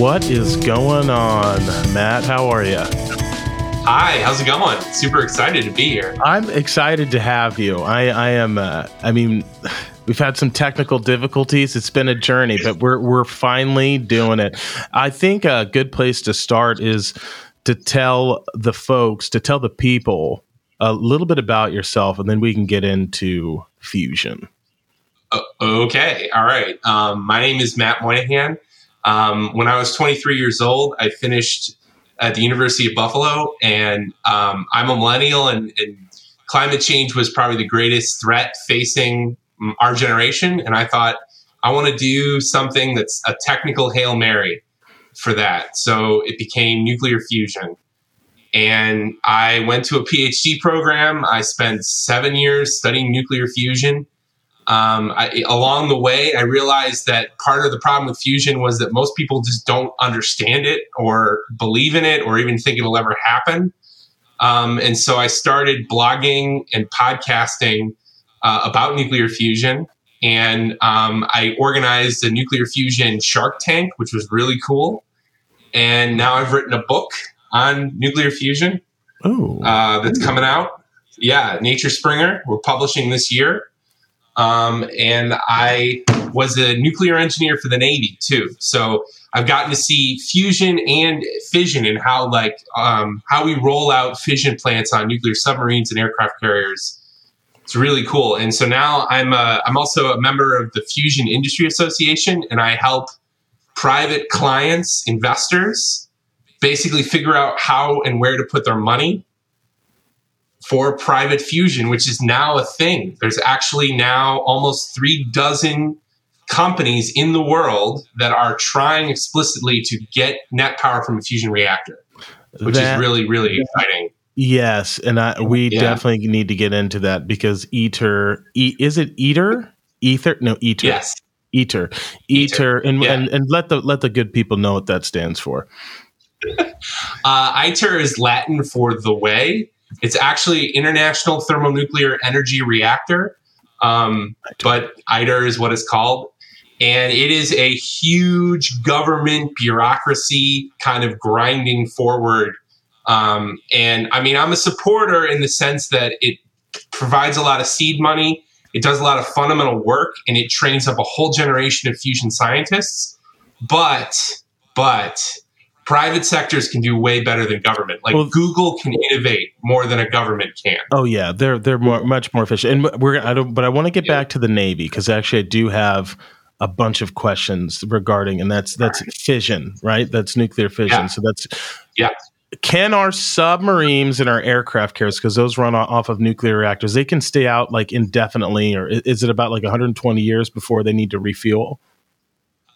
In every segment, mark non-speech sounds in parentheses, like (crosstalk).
What is going on, Matt? How are you? Hi, how's it going? Super excited to be here. I'm excited to have you. I, I am. Uh, I mean, we've had some technical difficulties. It's been a journey, but we're we're finally doing it. I think a good place to start is to tell the folks, to tell the people a little bit about yourself, and then we can get into fusion. Okay, all right. Um, my name is Matt Moynihan. Um, when I was 23 years old, I finished at the University of Buffalo, and um, I'm a millennial, and, and, climate change was probably the greatest threat facing our generation. And I thought, I want to do something that's a technical Hail Mary for that. So it became nuclear fusion. And I went to a PhD program. I spent seven years studying nuclear fusion. Um, I, along the way, I realized that part of the problem with fusion was that most people just don't understand it or believe in it or even think it'll ever happen. Um, and so I started blogging and podcasting uh, about nuclear fusion. And um, I organized a nuclear fusion Shark Tank, which was really cool. And now I've written a book on nuclear fusion uh, that's coming out. Yeah, Nature Springer. We're publishing this year. Um, and I was a nuclear engineer for the Navy too. So I've gotten to see fusion and fission and how like um, how we roll out fission plants on nuclear submarines and aircraft carriers. It's really cool. And so now I'm a, I'm also a member of the Fusion Industry Association, and I help private clients, investors, basically figure out how and where to put their money for private fusion, which is now a thing. There's actually now almost three dozen companies in the world that are trying explicitly to get net power from a fusion reactor, which that, is really, really exciting. Yes, and I, we yeah. definitely need to get into that because ITER e, is it ITER? Ether? No, ITER. Yes. ITER. ITER, and, yeah. and and let the let the good people know what that stands for. (laughs) uh, ITER is Latin for the way, it's actually International Thermonuclear Energy Reactor, um, but ITER is what it's called. And it is a huge government bureaucracy kind of grinding forward. Um, and I mean, I'm a supporter in the sense that it provides a lot of seed money, it does a lot of fundamental work, and it trains up a whole generation of fusion scientists. But, but private sectors can do way better than government. Like well, Google can innovate more than a government can. Oh yeah, they're they're more, much more efficient. And we're I don't, but I want to get yeah. back to the Navy because actually I do have a bunch of questions regarding, and that's that's right. fission, right? That's nuclear fission. Yeah. So that's yeah. Can our submarines and our aircraft carriers, because those run off of nuclear reactors, they can stay out like indefinitely, or is it about like 120 years before they need to refuel?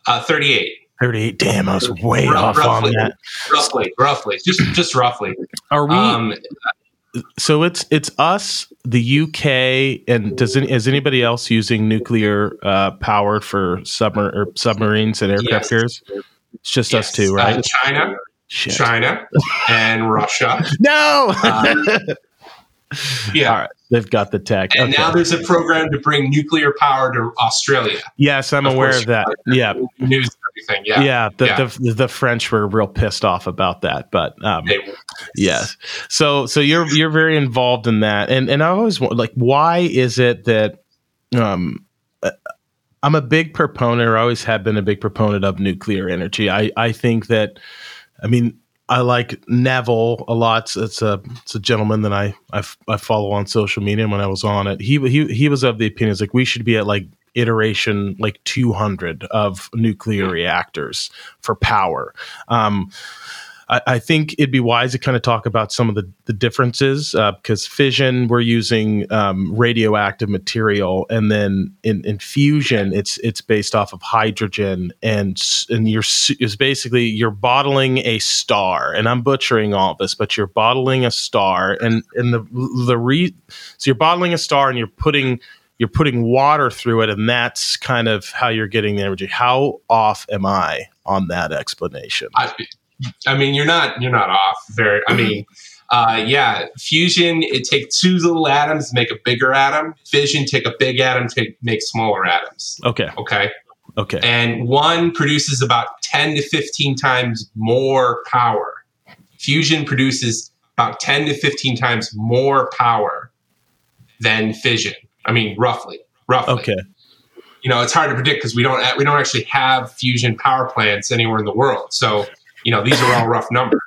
Uh, 38. 38. Damn, I was way off roughly, on that. Roughly, roughly, just just roughly. Are we? Um, so it's it's us, the UK, and does any, is anybody else using nuclear uh, power for submar- or submarines and aircraft yes. carriers? It's just yes. us two, right? Uh, China, Shit. China, and Russia. (laughs) no. Um, yeah. All right. They've got the tech. And okay. now there's a program to bring nuclear power to Australia. Yes, I'm of aware course, of that. Yeah. News everything. Yeah. Yeah. The, yeah. The, the, French were real pissed off about that. But um, yes. So so you're you're very involved in that. And and I always want, like why is it that um uh, I'm a big proponent or always have been a big proponent of nuclear energy. I, I think that I mean I like Neville a lot. It's a it's a gentleman that I, I, I follow on social media. When I was on it, he he he was of the opinion like we should be at like iteration like 200 of nuclear reactors for power. Um, I, I, think it'd be wise to kind of talk about some of the, the differences uh, because fission we're using um, radioactive material, and then in, in, fusion it's it's based off of hydrogen, and and you're is basically you're bottling a star, and I'm butchering all this, but you're bottling a star, and and the the re so you're bottling a star, and you're putting you're putting water through it, and that's kind of how you're getting the energy. How off am I on that explanation? I, I mean, you're not you're not off very. I mean, uh, yeah, fusion it takes two little atoms to make a bigger atom. Fission take a big atom to make smaller atoms. Okay. Okay. Okay. And one produces about 10 to 15 times more power. Fusion produces about 10 to 15 times more power than fission. I mean, roughly, roughly. Okay. You know, it's hard to predict because we don't we don't actually have fusion power plants anywhere in the world. So, you know, these are all rough numbers.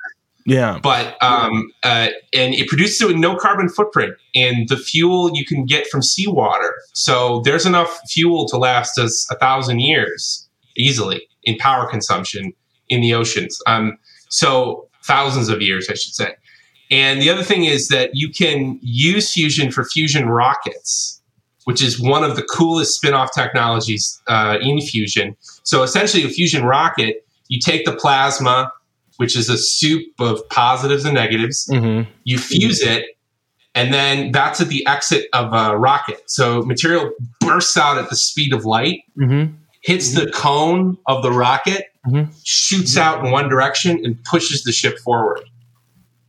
Yeah. But um, uh, and it produces it with no carbon footprint, and the fuel you can get from seawater. So there's enough fuel to last us a thousand years easily in power consumption in the oceans. Um, so thousands of years, I should say. And the other thing is that you can use fusion for fusion rockets, which is one of the coolest spin-off technologies uh, in fusion. So essentially, a fusion rocket, you take the plasma which is a soup of positives and negatives. Mm-hmm. You fuse it, and then that's at the exit of a rocket. So material bursts out at the speed of light, mm-hmm. hits the cone of the rocket, mm-hmm. shoots out in one direction, and pushes the ship forward.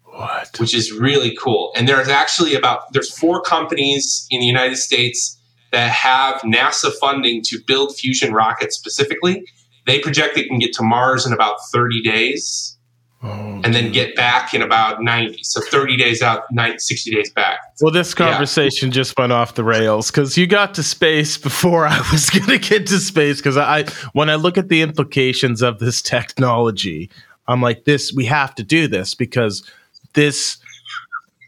What? Which is really cool. And there's actually about there's four companies in the United States that have NASA funding to build fusion rockets specifically. They project they can get to Mars in about 30 days. Oh, and then get back in about 90. So 30 days out, 90, 60 days back. Well, this conversation yeah. just went off the rails because you got to space before (laughs) I was going to get to space. Because I, when I look at the implications of this technology, I'm like, this, we have to do this because this,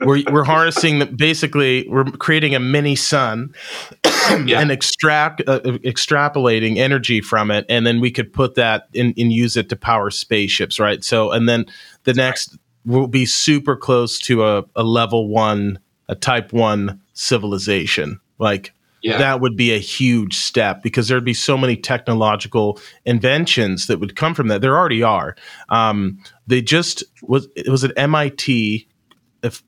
we're, we're harnessing the, basically, we're creating a mini sun (coughs) yeah. and extract uh, extrapolating energy from it, and then we could put that in and use it to power spaceships, right? So, and then the next will be super close to a, a level one, a type one civilization, like. Yeah. That would be a huge step because there'd be so many technological inventions that would come from that. There already are. Um, they just was it was at MIT. If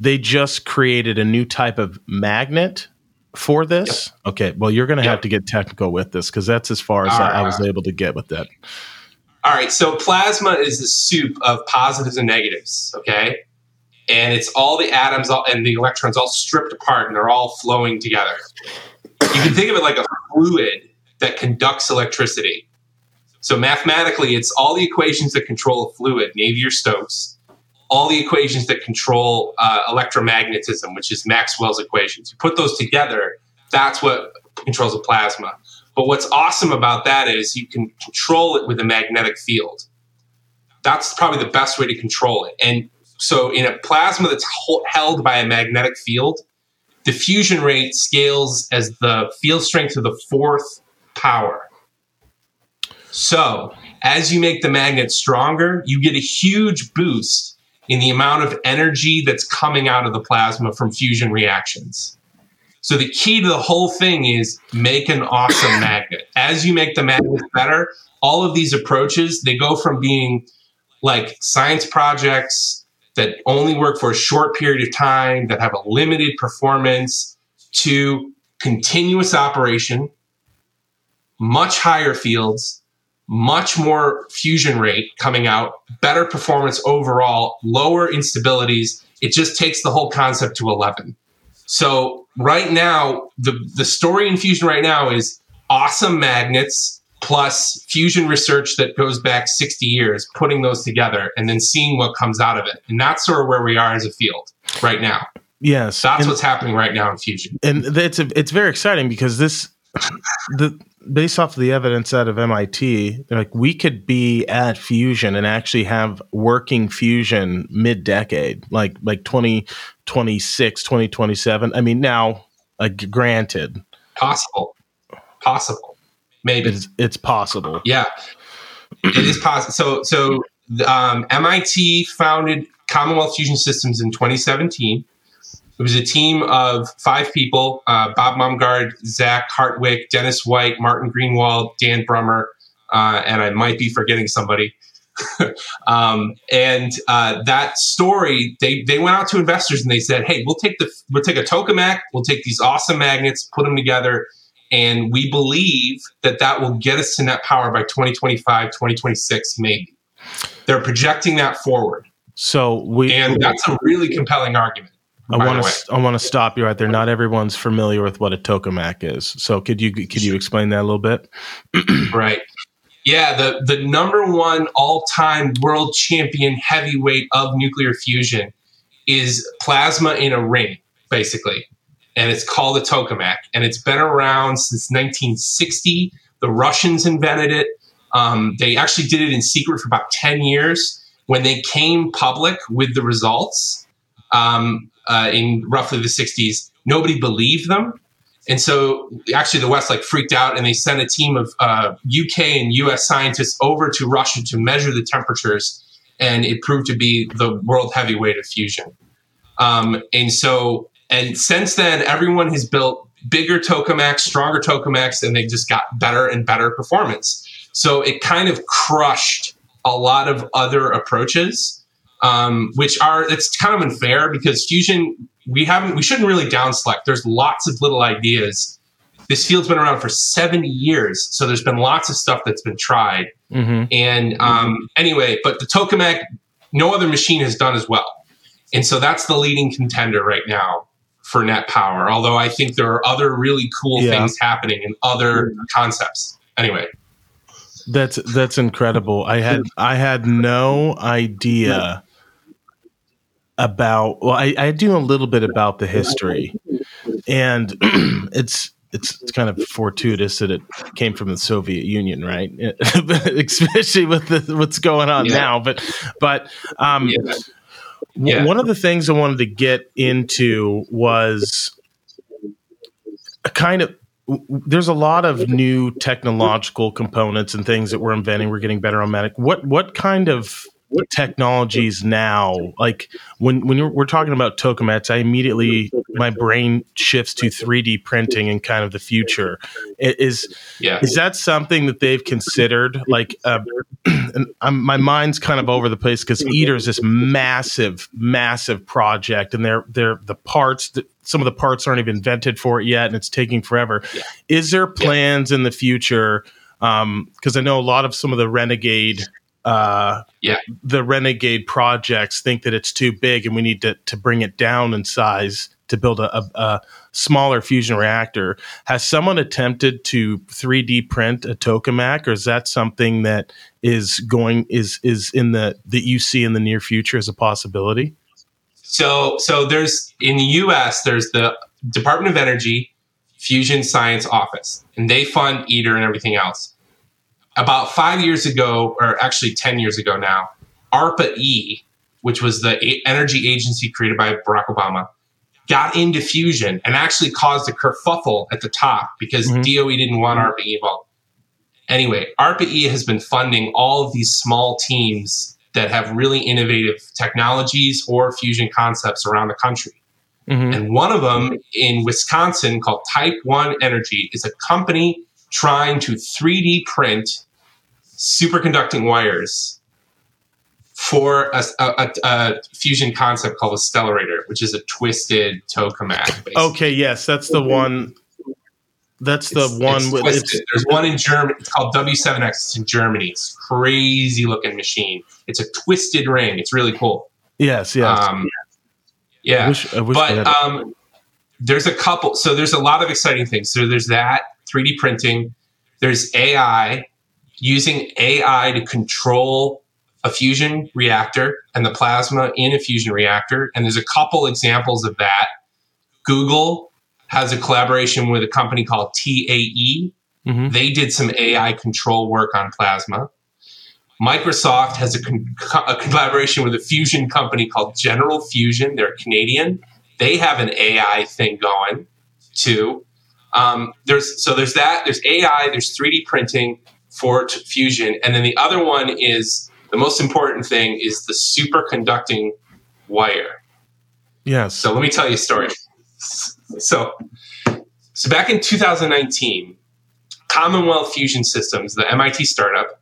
they just created a new type of magnet for this? Yep. Okay. Well, you're going to yep. have to get technical with this because that's as far as I. I, was able to get with that. All right. So plasma is the soup of positives and negatives. Okay. And it's all the atoms all, and the electrons all stripped apart and they're all flowing together. You can think of it like a fluid that conducts electricity. So mathematically, it's all the equations that control a fluid, Navier-Stokes, all the equations that control uh, electromagnetism, which is Maxwell's equations. You put those together, that's what controls a plasma. But what's awesome about that is you can control it with a magnetic field. That's probably the best way to control it. And so, in a plasma that's held by a magnetic field, the fusion rate scales as the field strength to the fourth power. So, as you make the magnet stronger, you get a huge boost in the amount of energy that's coming out of the plasma from fusion reactions. So the key to the whole thing is make an awesome (coughs) magnet. As you make the magnet better, all of these approaches, they go from being like science projects that only work for a short period of time, that have a limited performance, to continuous operation, much higher fields, much more fusion rate coming out, better performance overall, lower instabilities. It just takes the whole concept to 11. So right now, the, the story in fusion right now is awesome magnets plus fusion research that goes back 60 years, putting those together and then seeing what comes out of it. And that's sort of where we are as a field right now. Yes. That's and, what's happening right now in fusion. And it's a, it's very exciting because this the based off of the evidence out of MIT, like we could be at fusion and actually have working fusion mid decade, like like 2026, 2027. I mean, now, like granted, possible, possible, maybe it's, it's possible. Yeah, it is possible. So, so um, MIT founded Commonwealth Fusion Systems in 2017. It was a team of five people uh, Bob Mumgaard, Zach Hartwig, Dennis Whyte, Martin Greenwald, Dan Brunner, uh, and I might be forgetting somebody. (laughs) um, and uh, that story, they, they went out to investors and they said, "Hey, we'll take the we'll take a tokamak, we'll take these awesome magnets, put them together, and we believe that that will get us to net power by 2025, 2026, maybe." They're projecting that forward. So we and that's a really compelling argument. I want to I want to stop you right there. Not everyone's familiar with what a tokamak is, so could you could you explain that a little bit? (clears throat) right. Yeah, the the number one all time world champion heavyweight of nuclear fusion is plasma in a ring, basically, and it's called a tokamak, and it's been around since 1960. The Russians invented it. Um, they actually did it in secret for about 10 years. When they came public with the results, um, uh, in roughly the 60s, nobody believed them. And so actually the West like freaked out and they sent a team of uh, UK and US scientists over to Russia to measure the temperatures. And it proved to be the world heavyweight of fusion. Um, and so, and since then, everyone has built bigger tokamaks, stronger tokamaks, and they just got better and better performance. So it kind of crushed a lot of other approaches um, which are it's kind of unfair because fusion we haven't we shouldn't really down select. There's lots of little ideas. This field's been around for 70 years, so there's been lots of stuff that's been tried. Mm-hmm. And um, anyway, but the tokamak, no other machine has done as well, and so that's the leading contender right now for net power. Although I think there are other really cool yeah. things happening and other mm-hmm. concepts. Anyway, that's that's incredible. I had (laughs) I had no idea about well I, I do a little bit about the history and (clears throat) it's it's, kind of fortuitous that it came from the Soviet Union, right? (laughs) Especially with the, what's going on yeah. now. But but um, yeah. Yeah. one of the things I wanted to get into was a kind of there's a lot of new technological components and things that we're inventing. We're getting better on medic. What what kind of technologies now like when when we're talking about tokamaks i immediately my brain shifts to 3d printing and kind of the future is yeah. is that something that they've considered like uh, (clears throat) my mind's kind of over the place because ITER is this massive massive project and they're they're the parts that some of the parts aren't even invented for it yet and it's taking forever yeah. is there plans yeah. in the future because um, I know a lot of some of the renegade uh, yeah. the renegade projects think that it's too big and we need to, to bring it down in size to build a, a, a smaller fusion reactor. Has someone attempted to 3D print a tokamak, or is that something that is going is is in the that you see in the near future as a possibility? So so there's in the U.S. there's the Department of Energy Fusion Science Office, and they fund ITER and everything else about five years ago, or actually 10 years ago now, ARPA E, which was the energy agency created by Barack Obama, got into fusion and actually caused a kerfuffle at the top because mm-hmm. DOE didn't want ARPA E involved. Anyway, ARPA E has been funding all of these small teams that have really innovative technologies or fusion concepts around the country. Mm-hmm. And one of them in Wisconsin called Type 1 Energy is a company trying to 3D print superconducting wires for a, a, a, fusion concept called a stellarator, which is a twisted tokamak. Basically. Okay, yes, that's the one. That's the it's, one. It's with, it's, There's one in Germany. It's called W7X. It's in Germany. It's crazy looking machine. It's a twisted ring. It's really cool. Yes, yes. Um, yeah, I wish, I wish but um, there's a couple. So there's a lot of exciting things. So there's that. 3D printing. There's AI, using AI to control a fusion reactor and the plasma in a fusion reactor. And there's a couple examples of that. Google has a collaboration with a company called TAE. Mm-hmm. They did some AI control work on plasma. Microsoft has a, con- a, collaboration with a fusion company called General Fusion. They're Canadian. They have an AI thing going too. Um, there's so there's that. There's AI. There's 3D printing for t- fusion, and then the other one is the most important thing is the superconducting wire. Yes. So let me tell you a story. (laughs) So, so back in 2019, Commonwealth Fusion Systems, the MIT startup,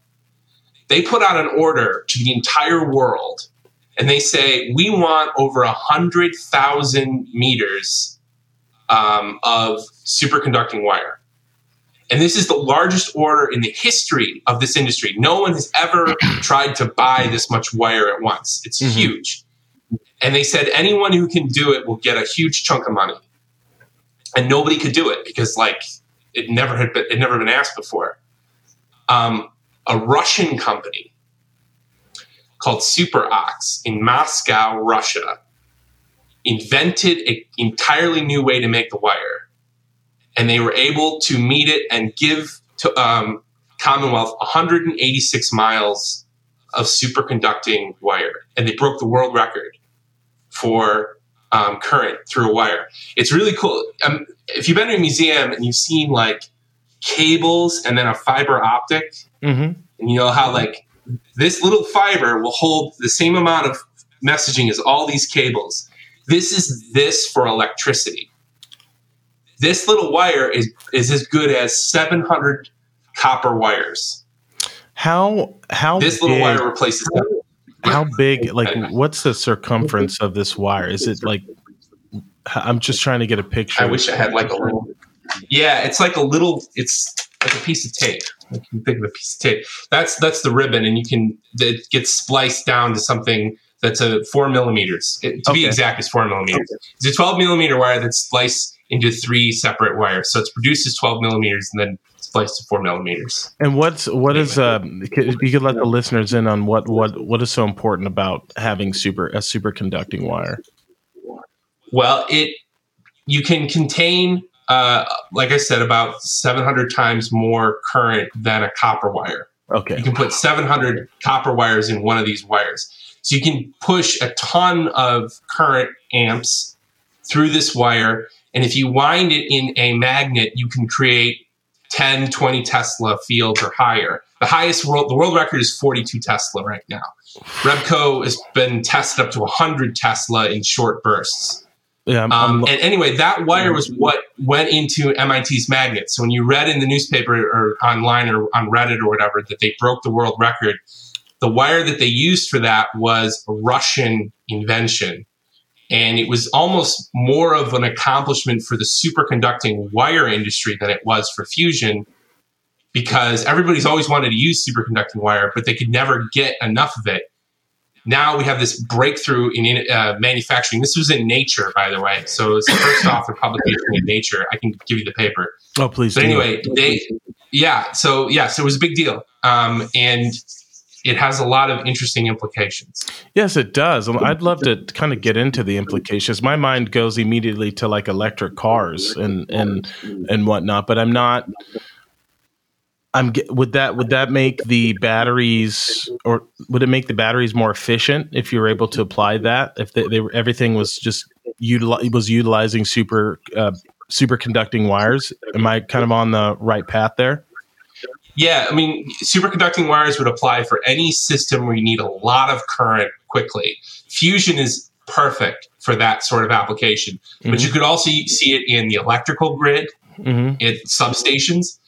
they put out an order to the entire world, and they say we want over a hundred thousand meters um, of superconducting wire. And this is the largest order in the history of this industry. No one has ever (clears throat) tried to buy this much wire at once. It's mm-hmm. huge. And they said anyone who can do it will get a huge chunk of money. And nobody could do it because like it never had been it never been asked before. Um, a Russian company called SuperOx in Moscow, Russia, invented an entirely new way to make the wire. And they were able to meet it and give to um, Commonwealth 186 miles of superconducting wire. And they broke the world record for um, current through a wire. It's really cool. Um, if you've been to a museum and you've seen like cables and then a fiber optic, mm-hmm. and you know how like this little fiber will hold the same amount of messaging as all these cables. This is this for electricity. This little wire is is as good as 700 copper wires. How how this little wire replaces that. How big? (laughs) Like, what's the circumference of this wire? Is it like? I'm just trying to get a picture. I wish I had like a little. Yeah, it's like a little. It's like a piece of tape. Like you think of a piece of tape. That's that's the ribbon, and you can it gets spliced down to something that's a four millimeters. It, to okay. be exact, it's four millimeters. Okay. It's a 12 millimeter wire that's spliced into three separate wires. So it's produced as 12 millimeters and then spliced to four millimeters. And what's what is uh? You could let the listeners in on what what what is so important about having super a superconducting wire. Well, it you can contain uh, like I said, about 700 times more current than a copper wire. Okay. You can put 700 copper wires in one of these wires. So you can push a ton of current amps through this wire. And if you wind it in a magnet, you can create 10, 20 Tesla fields or higher. The highest world, the world record is 42 Tesla right now. Rebco has been tested up to 100 Tesla in short bursts. Yeah, I'm, um, I'm, and anyway, that wire was what went into MIT's magnet. So when you read in the newspaper or online or on Reddit or whatever that they broke the world record, the wire that they used for that was a Russian invention. And it was almost more of an accomplishment for the superconducting wire industry than it was for fusion because everybody's always wanted to use superconducting wire, but they could never get enough of it now we have this breakthrough in uh, manufacturing. This was in Nature, by the way. So it's the first author publication in Nature. I can give you the paper. Oh, please. But anyway, they, yeah. So yes, yeah, so it was a big deal, um, and it has a lot of interesting implications. Yes, it does. I'd love to kind of get into the implications. My mind goes immediately to like electric cars and and and whatnot, but I'm not I'm would that would that make the batteries or would it make the batteries more efficient if you were able to apply that if they, they everything was just was utilizing super uh, superconducting wires? Am I kind of on the right path there? Yeah, I mean, superconducting wires would apply for any system where you need a lot of current quickly. Fusion is perfect for that sort of application, mm-hmm. but you could also see it in the electrical grid, mm-hmm. in substations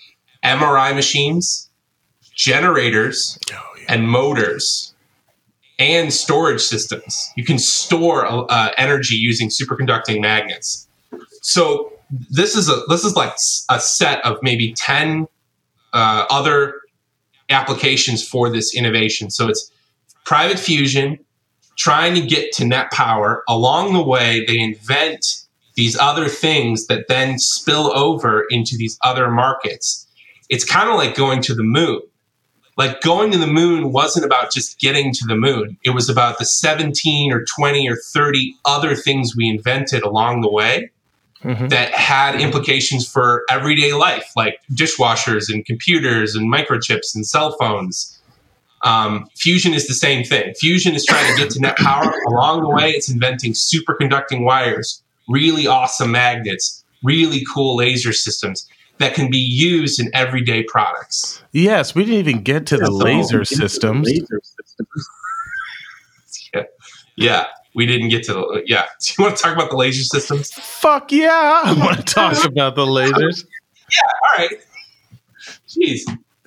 MRI machines, generators, oh, yeah. and motors, and storage systems. You can store uh, energy using superconducting magnets. So this is a this is like a set of maybe ten uh, other applications for this innovation. So it's private fusion, trying to get to net power. Along the way, they invent these other things that then spill over into these other markets it's kind of like going to the moon. Like going to the moon wasn't about just getting to the moon. It was about the 17 or 20 or 30 other things we invented along the way mm-hmm. that had implications for everyday life, like dishwashers and computers and microchips and cell phones. Um, fusion is the same thing. Fusion is trying to get to net power. (coughs) Along the way, it's inventing superconducting wires, really awesome magnets, really cool laser systems that can be used in everyday products. Yes, we didn't even get to the laser systems. Laser systems. (laughs) yeah. yeah, we didn't get to the. Uh, yeah. Do (laughs) you want to talk about the laser systems? Fuck yeah. I want to (laughs) talk about the lasers. yeah, all right. Jeez.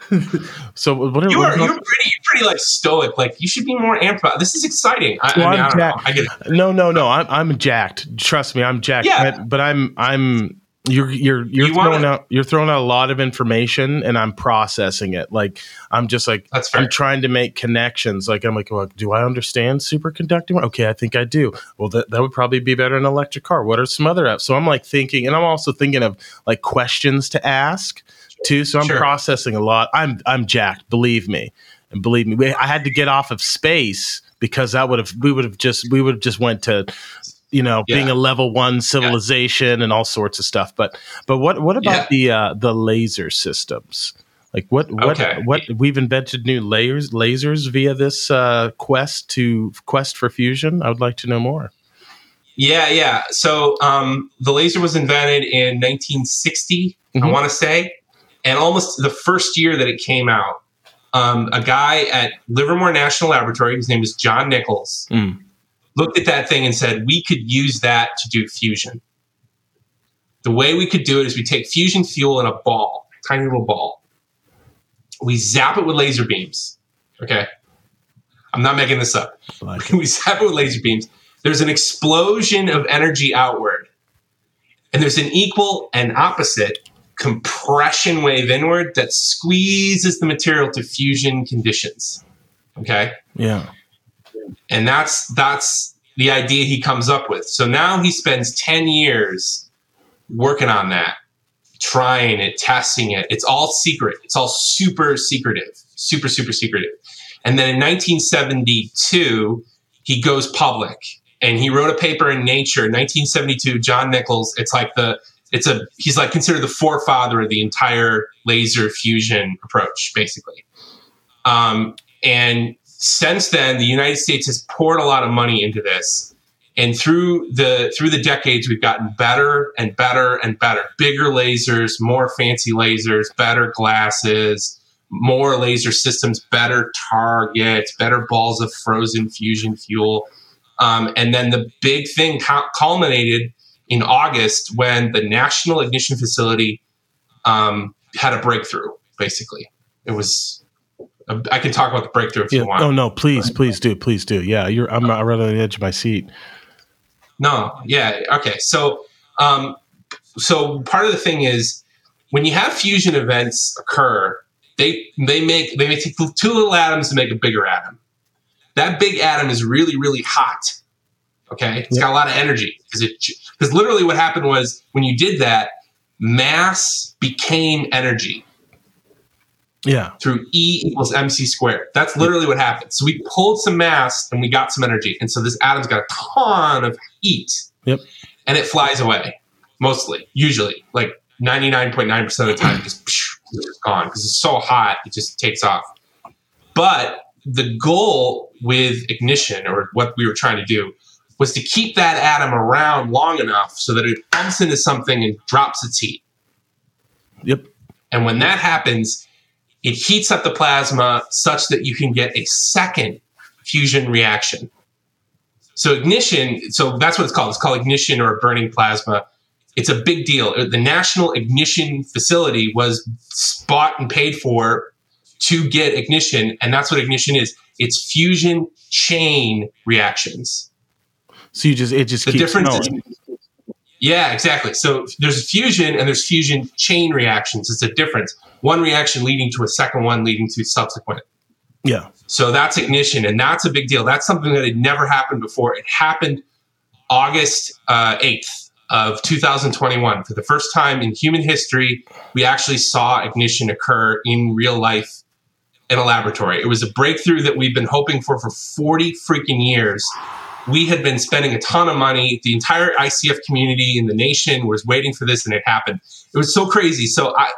(laughs) so what are, you are you're pretty you're pretty like stoic. Like you should be more amped about. This is exciting. I, well, I, mean, don't know. I. No, no, no. I'm I'm jacked. Trust me, I'm jacked. Yeah. But, but I'm I'm you're you're you're you throwing wanna, out you're throwing out a lot of information and I'm processing it. Like I'm just like I'm trying to make connections. Like I'm like, well, do I understand superconducting? Okay, I think I do. Well, that, that would probably be better in an electric car. What are some other apps? So I'm like thinking, and I'm also thinking of like questions to ask too. So I'm sure. processing a lot. I'm I'm jacked, believe me, and believe me, I had to get off of space because that would have we would have just we would have just went to you know, yeah. being a level one civilization yeah. and all sorts of stuff. But but what what about the uh, the laser systems? Like what what okay. what we've invented new layers lasers via this uh, quest to quest for fusion. I would like to know more. Yeah, yeah. So um, the laser was invented in 1960, mm-hmm. I want to say, and almost the first year that it came out, um, a guy at Livermore National Laboratory, his name is John Nuckolls, mm looked at that thing and said, we could use that to do fusion. The way we could do it is we take fusion fuel in a ball, tiny little ball. We zap it with laser beams. Okay. I'm not making this up. Like (laughs) we zap it with laser beams. There's an explosion of energy outward. And there's an equal and opposite compression wave inward that squeezes the material to fusion conditions. Okay. Yeah and that's that's the idea he comes up with. So now he spends 10 years working on that, trying it, testing it. It's all secret. It's all super secretive, super, super secretive. And then in 1972, he goes public and he wrote a paper in Nature, 1972, John Nuckolls. It's like the, it's a, he's like considered the forefather of the entire laser fusion approach, basically. Um, and since then, the United States has poured a lot of money into this. And through the through the decades, we've gotten better and better and better. Bigger lasers, more fancy lasers, better glasses, more laser systems, better targets, better balls of frozen fusion fuel. Um, and then the big thing culminated in August when the National Ignition Facility um, had a breakthrough. Basically, it was I can talk about the breakthrough if yeah. you want. Oh no, please, please do, please do. Yeah, you're. I'm right on the edge of my seat. No, yeah, okay. So, um, so part of the thing is when you have fusion events occur, they they make they make two little atoms to make a bigger atom. That big atom is really really hot. Okay, it's got a lot of energy because it because literally what happened was when you did that, mass became energy. Yeah. Through E equals mc squared. That's literally what happened. So we pulled some mass and we got some energy. And so this atom's got a ton of heat. Yep. And it flies away, mostly, usually. Like 99.9% of the time, just it's gone because it's so hot, it just takes off. But the goal with ignition, or what we were trying to do, was to keep that atom around long enough so that it bumps into something and drops its heat. Yep. And when that happens, it heats up the plasma such that you can get a second fusion reaction. So ignition, so that's what it's called. It's called ignition or burning plasma. It's a big deal. The National Ignition Facility was bought and paid for to get ignition, and that's what ignition is. It's fusion chain reactions. So you just it just the keeps difference going. Is, yeah, exactly. So there's fusion and there's fusion chain reactions. It's a difference. One reaction leading to a second one leading to subsequent. Yeah. So that's ignition, and that's a big deal. That's something that had never happened before. It happened August uh, 8th of 2021. For the first time in human history, we actually saw ignition occur in real life in a laboratory. It was a breakthrough that we've been hoping for for 40 freaking years we had been spending a ton of money. The entire ICF community in the nation was waiting for this, and it happened. It was so crazy. So I,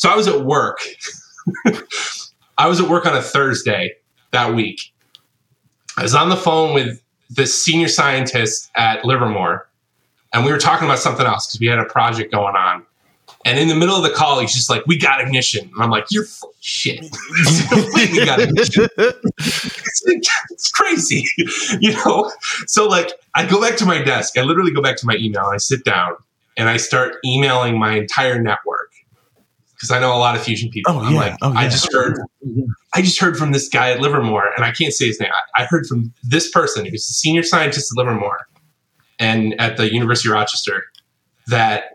so I was at work. (laughs) I was at work on a Thursday that week. I was on the phone with the senior scientist at Livermore, and we were talking about something else because we had a project going on. And in the middle of the call, he's just like, "We got ignition." And I'm like, "You're full shit." (laughs) we got ignition. It's, it's, crazy, (laughs) you know. So like, I go back to my desk. I literally go back to my email. I sit down and I start emailing my entire network because I know a lot of fusion people. Oh, I'm yeah. like, oh, yeah. I just heard, I just heard from this guy at Livermore, and I can't say his name. I, I heard from this person who's the senior scientist at Livermore and at the University of Rochester that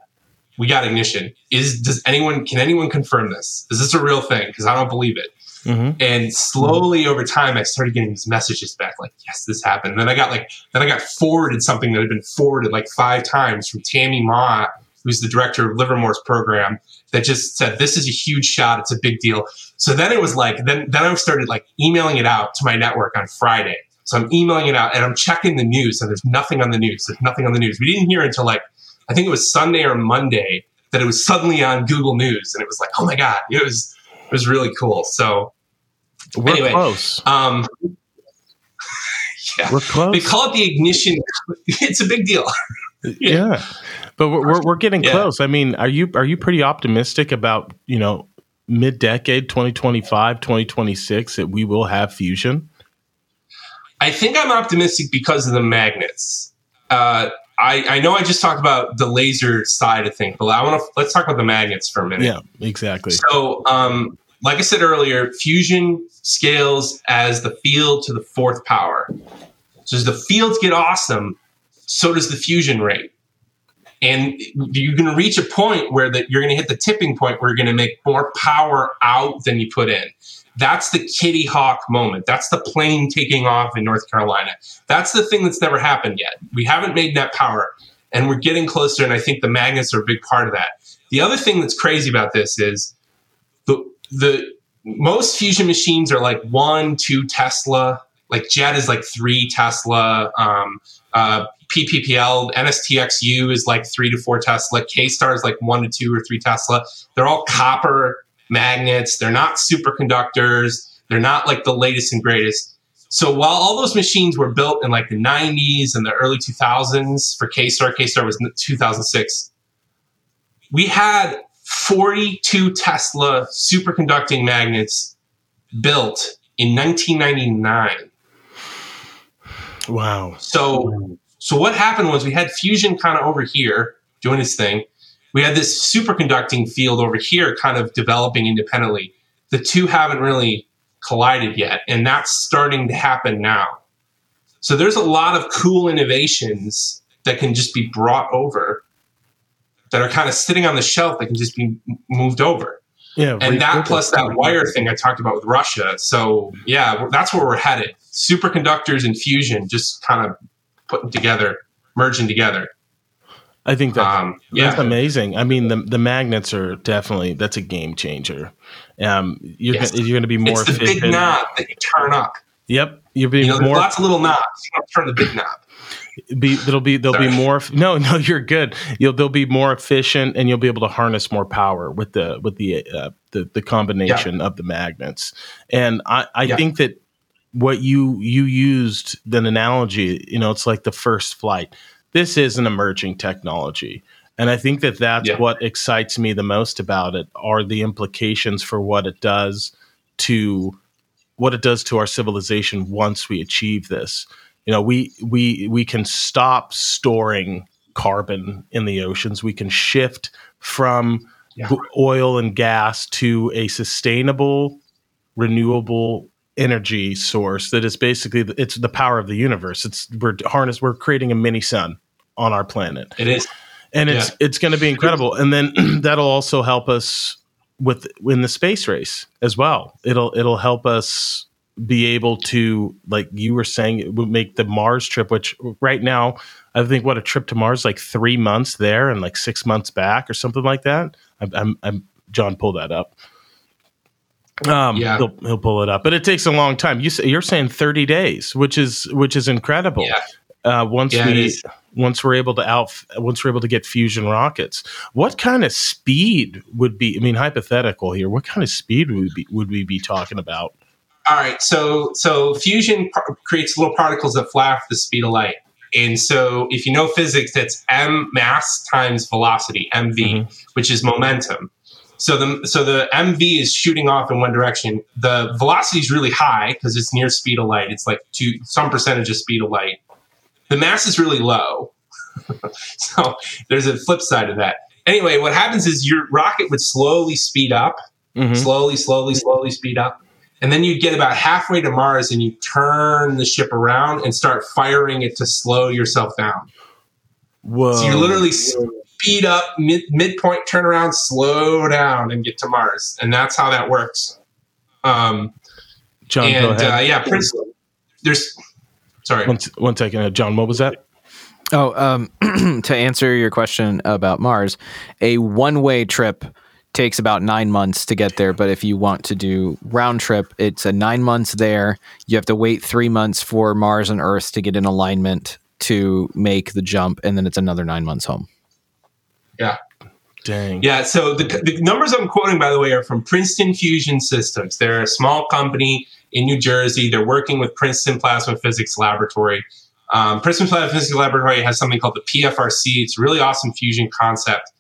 we got ignition. Is does anyone can anyone confirm this? Is this a real thing? Because I don't believe it. Mm-hmm. And slowly over time, I started getting these messages back, like, "Yes, this happened." And then I got like, then I got forwarded something that had been forwarded like five times from Tammy Ma, who's the director of Livermore's program, that just said, "This is a huge shot. It's a big deal." So then it was like, then then I started like emailing it out to my network on Friday. So I'm emailing it out and I'm checking the news, and there's nothing on the news. There's nothing on the news. We didn't hear until like I think it was Sunday or Monday that it was suddenly on Google News, and it was like, oh my god, it was it was really cool. So we're anyway, close. Um, (laughs) yeah, we're close. They call it the ignition. (laughs) It's a big deal. Yeah. but we're, we're, we're getting yeah. close. I mean, are you are you pretty optimistic about you know mid decade 2025 2026 that we will have fusion? I think I'm optimistic because of the magnets. Uh, I, I know I just talked about the laser side of things, but I want to let's talk about the magnets for a minute. Yeah, exactly. So, um, like I said earlier, fusion scales as the field to the fourth power. So as the fields get awesome, so does the fusion rate. And you're going to reach a point where that you're going to hit the tipping point where you're going to make more power out than you put in. That's the Kitty Hawk moment. That's the plane taking off in North Carolina. That's the thing that's never happened yet. We haven't made net power, and we're getting closer. And I think the magnets are a big part of that. The other thing that's crazy about this is the the most fusion machines are like one, two Tesla. Like Jet is like three Tesla. Um, uh, PPPL, NSTXU is like three to four Tesla. K Star is like one to two or three Tesla. They're all copper magnets. They're not superconductors. They're not like the latest and greatest. So while all those machines were built in like the 90s and the early 2000s for K-Star, K-Star was 2006, we had 42 Tesla superconducting magnets built in 1999. Wow. So so what happened was we had fusion kind of over here doing its thing we had this superconducting field over here kind of developing independently. The two haven't really collided yet, and that's starting to happen now. So there's a lot of cool innovations that can just be brought over that are kind of sitting on the shelf that can just be moved over. Yeah, and that plus that wire thing I talked about with Russia. So yeah, that's where we're headed. Superconductors and fusion just kind of putting together, merging together. I think that, um, yeah. that's amazing. I mean, the the magnets are definitely that's a game changer. Um, you're yes. you're going to be more. It's the efficient. big knob that you turn up. Yep, you'll be you know, more. Lots of little knobs. You turn the big knob. Be it'll be they'll Sorry. be more. No, no, you're good. You'll they'll be more efficient, and you'll be able to harness more power with the with the uh, the, the combination yeah. of the magnets. And I I yeah. think that what you you used an analogy. You know, it's like the first flight this is an emerging technology. And I think that that's yeah. what excites me the most about it are the implications for what it does to what it does to our civilization once we achieve this. You know, we we we can stop storing carbon in the oceans. We can shift from yeah. oil and gas to a sustainable, renewable energy source that is basically it's the power of the universe. It's we're harness we're creating a mini sun on our planet. It is. And it's yeah. it's going to be incredible. And then (clears throat) that'll also help us with in the space race as well. It'll it'll help us be able to like you were saying it would make the Mars trip which right now I think what a trip to Mars like 3 months there and like 6 months back or something like that. I'm, I'm, I'm John pull that up. Um, yeah. he'll, he'll pull it up, but it takes a long time. You say, you're saying 30 days, which is which is incredible. Yeah. Uh, once yeah, we once we're able to out once we're able to get fusion rockets what kind of speed would be i mean hypothetical here what kind of speed would we be, would we be talking about all right so so fusion par- creates little particles that fly off the speed of light and so if you know physics that's m mass times velocity mv mm-hmm. which is momentum so the so the mv is shooting off in one direction the velocity is really high because it's near speed of light it's like two some percentage of speed of light the mass is really low. (laughs) so there's a flip side of that. Anyway, what happens is your rocket would slowly speed up, mm-hmm. slowly, slowly, slowly speed up. And then you'd get about halfway to Mars and you turn the ship around and start firing it to slow yourself down. Whoa. So you're literally speed up, mid, midpoint turnaround, slow down, and get to Mars. And that's how that works. Um, John, and uh, yeah, Princeton. There's sorry. One, one second, uh, John. What was that? Oh, um, (clears throat) to answer your question about Mars, a one-way trip takes about nine months to get there. But if you want to do round trip, it's a nine months there. You have to wait three months for Mars and Earth to get in alignment to make the jump, and then it's another nine months home. Yeah. Dang. Yeah. So the, the numbers I'm quoting, by the way, are from Princeton Fusion Systems. They're a small company in New Jersey. They're working with Princeton Plasma Physics Laboratory. Um, Princeton Plasma Physics Laboratory has something called the PFRC. It's a really awesome fusion concept.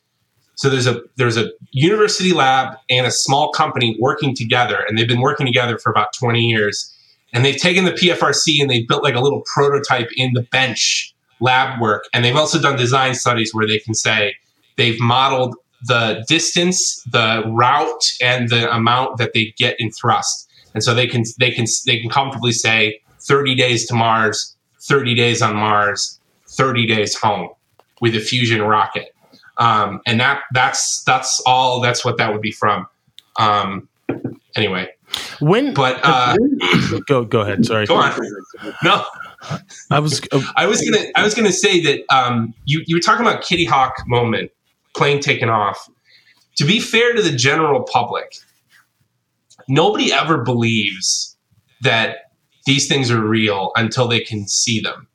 So there's a there's a university lab and a small company working together, and they've been working together for about 20 years. And they've taken the PFRC and they've built like a little prototype in the bench lab work. And they've also done design studies where they can say they've modeled the distance, the route, and the amount that they get in thrust. And so they can they can they can comfortably say 30 days to Mars, 30 days on Mars, 30 days home with a fusion rocket. Um, and that that's that's all that's what that would be from. Um, anyway, when but uh, (coughs) go go ahead. Sorry. Go on. No, I was uh, I was gonna I was gonna say that um, you you were talking about Kitty Hawk moment, plane taking off. To be fair to the general public, nobody ever believes that these things are real until they can see them.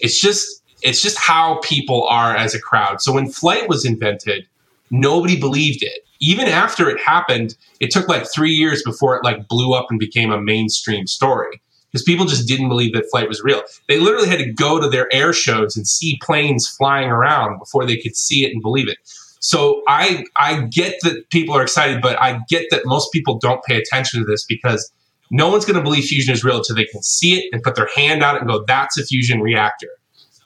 It's just it's just how people are as a crowd. So when flight was invented, nobody believed it. Even after it happened, it took like three years before it like blew up and became a mainstream story because people just didn't believe that flight was real. They literally had to go to their air shows and see planes flying around before they could see it and believe it. So I I get that people are excited, but I get that most people don't pay attention to this because no one's going to believe fusion is real until they can see it and put their hand on it and go, "That's a fusion reactor."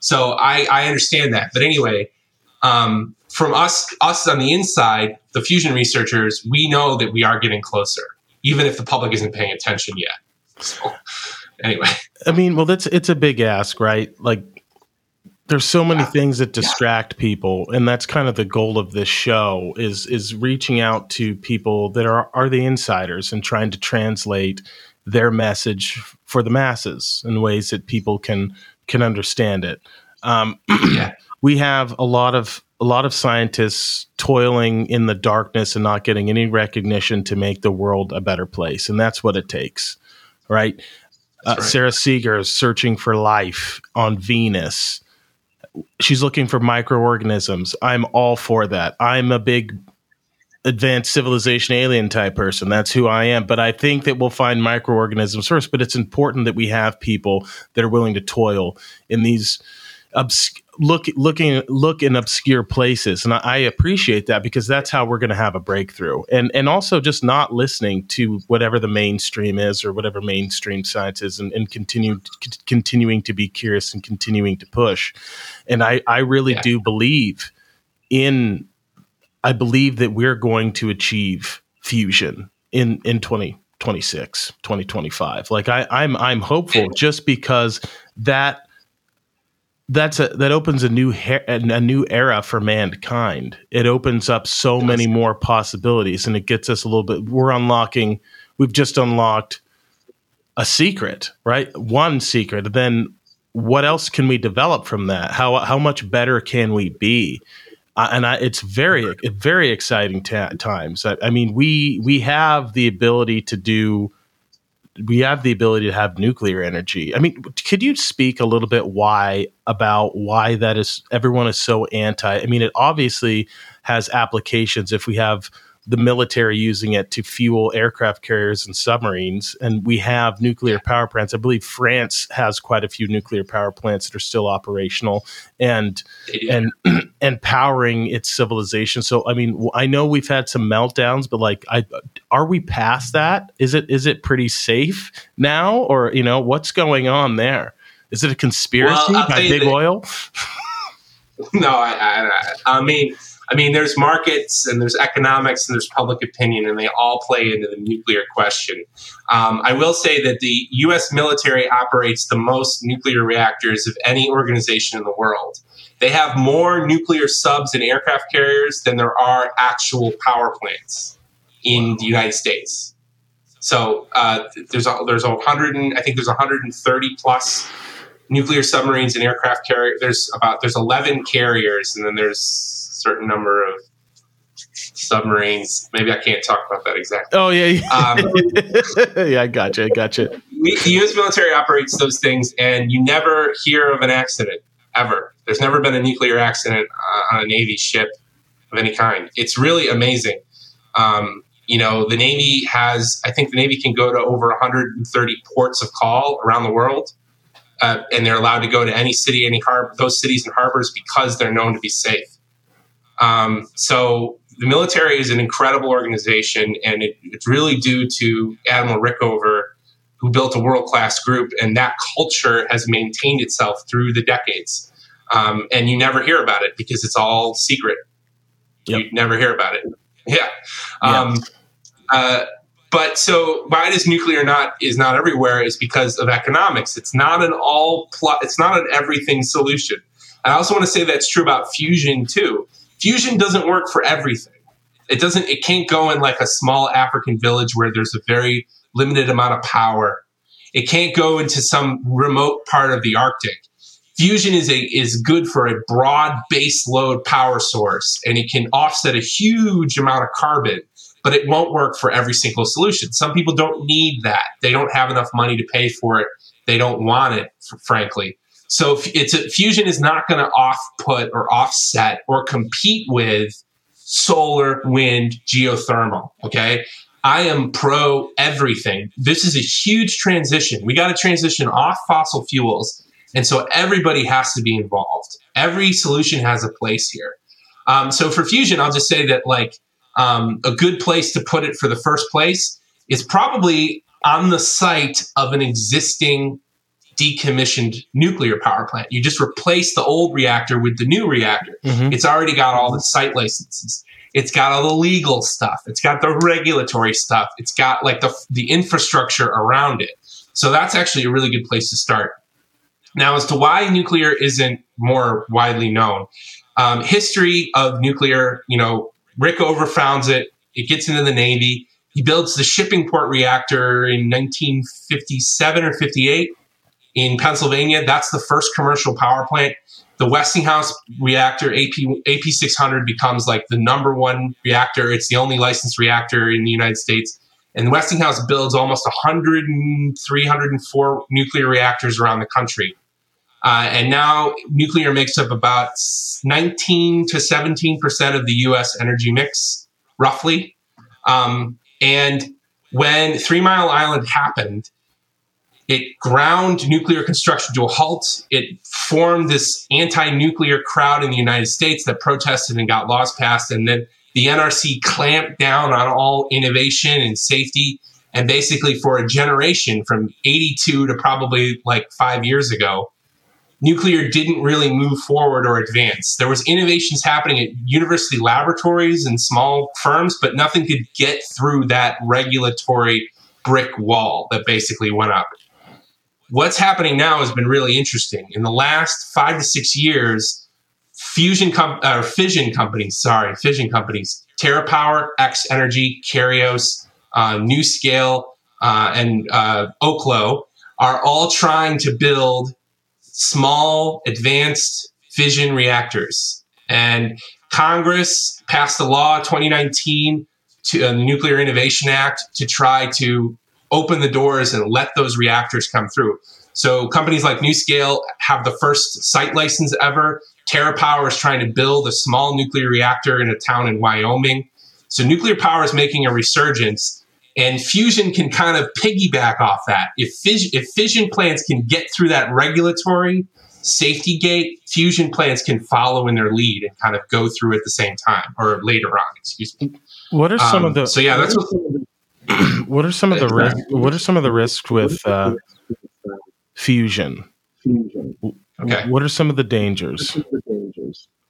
So I, I understand that. But anyway, um, from us us on the inside, the fusion researchers, we know that we are getting closer, even if the public isn't paying attention yet. So anyway, I mean, well, that's it's a big ask, right? Like, there's so many yeah. things that distract yeah. people, and that's kind of the goal of this show is is reaching out to people that are are the insiders and trying to translate their message for the masses in ways that people can can understand it. Um, (clears throat) yeah. We have a lot of a lot of scientists toiling in the darkness and not getting any recognition to make the world a better place, and that's what it takes, right? Uh, right. Sara Seager is searching for life on Venus. She's looking for microorganisms. I'm all for that. I'm a big advanced civilization alien type person. That's who I am. But I think that we'll find microorganisms first. But it's important that we have people that are willing to toil in these obs- look looking look in obscure places, and I, I appreciate that because that's how we're going to have a breakthrough. And and also just not listening to whatever the mainstream is or whatever mainstream science is, and, and continue c- continuing to be curious and continuing to push. And I I really yeah. do believe in I believe that we're going to achieve fusion in in 2026, 2025. Like I I'm I'm hopeful (laughs) just because that that's a that opens a new a new era for mankind. It opens up so many more possibilities and it gets us a little bit we're unlocking we've just unlocked a secret, right? One secret. Then what else can we develop from that? How how much better can we be? uh, and I, it's very very exciting t- times. I, I, mean, we we have the ability to do. We have the ability to have nuclear energy. I mean, could you speak a little bit why about why that is? Everyone is so anti. I mean, it obviously has applications. If we have the military using it to fuel aircraft carriers and submarines. And we have nuclear power plants. I believe France has quite a few nuclear power plants that are still operational and and (clears throat) and powering its civilization. So I mean, I know we've had some meltdowns, but like, I are we past that? Is it is it pretty safe now, or you know, what's going on there? Is it a conspiracy well, by big that, oil? (laughs) no, I, I, I mean I mean, there's markets and there's economics and there's public opinion, and they all play into the nuclear question. Um, I will say that the U.S. military operates the most nuclear reactors of any organization in the world. They have more nuclear subs and aircraft carriers than there are actual power plants in the United States. So uh, there's a, there's a hundred and I think there's 130 plus nuclear submarines and aircraft carrier. There's about there's 11 carriers, and then there's certain number of submarines. Maybe I can't talk about that exactly. Oh yeah, um, (laughs) yeah, I gotcha, I gotcha. We, the U.S. military operates those things, and you never hear of an accident ever. There's never been a nuclear accident uh, on a Navy ship of any kind. It's really amazing. Um, you know, the Navy has, I think the Navy can go to over 130 ports of call around the world. Uh, and they're allowed to go to any city, any harbor, those cities and harbors because they're known to be safe. Um, so the military is an incredible organization, and it, it's really due to Admiral Rickover, who built a world class group, and that culture has maintained itself through the decades. Um, and you never hear about it because it's all secret. Yep. You never hear about it. (laughs) Yeah. Um, yeah. Uh, but so why does nuclear not is not everywhere is because of economics. It's not an all plot. It's not an everything solution. I also want to say that's true about fusion too. Fusion doesn't work for everything. It doesn't. It can't go in like a small African village where there's a very limited amount of power. It can't go into some remote part of the Arctic. Fusion is a is good for a broad base load power source, and it can offset a huge amount of carbon but it won't work for every single solution. Some people don't need that. They don't have enough money to pay for it. They don't want it, frankly. So it's a, fusion is not going to off put or offset or compete with solar, wind, geothermal. Okay. I am pro everything. This is a huge transition. We got to transition off fossil fuels. And so everybody has to be involved. Every solution has a place here. Um, so for fusion, I'll just say that like um, a good place to put it for the first place is probably on the site of an existing decommissioned nuclear power plant. You just replace the old reactor with the new reactor. Mm-hmm. It's already got all the site licenses. It's got all the legal stuff. It's got the regulatory stuff. It's got like the the infrastructure around it. So that's actually a really good place to start. Now, as to why nuclear isn't more widely known, um, history of nuclear, you know, Rickover founds it. It gets into the Navy. He builds the shippingport reactor in 1957 or 58 in Pennsylvania. That's the first commercial power plant. The Westinghouse reactor, AP, AP600, becomes like the number one reactor. It's the only licensed reactor in the United States. And Westinghouse builds almost 100 304 nuclear reactors around the country. Uh, and now nuclear makes up about 19 to 17 percent of the U.S. energy mix, roughly. Um, and when Three Mile Island happened, it ground nuclear construction to a halt. It formed this anti-nuclear crowd in the United States that protested and got laws passed, and then the NRC clamped down on all innovation and safety. And basically, for a generation from 82 to probably like five years ago, nuclear didn't really move forward or advance. There was innovations happening at university laboratories and small firms, but nothing could get through that regulatory brick wall that basically went up. What's happening now has been really interesting. In the last five to six years, fusion com- uh, fission companies, sorry, fission companies, TerraPower, X Energy, Kairos, uh, Scale, uh, and uh, Oklo are all trying to build small, advanced fission reactors. And Congress passed a law 2019 to uh, the Nuclear Innovation Act to try to open the doors and let those reactors come through. So companies like NuScale have the first site license ever. TerraPower is trying to build a small nuclear reactor in a town in Wyoming. So nuclear power is making a resurgence. And fusion can kind of piggyback off that. If, fis- if fission plants can get through that regulatory safety gate, fusion plants can follow in their lead and kind of go through at the same time or later on. Excuse me. What are some um, of the? So yeah, that's what. (clears throat) what are some of the risks? What are some of the risks with uh, fusion? Okay. What are some of the dangers?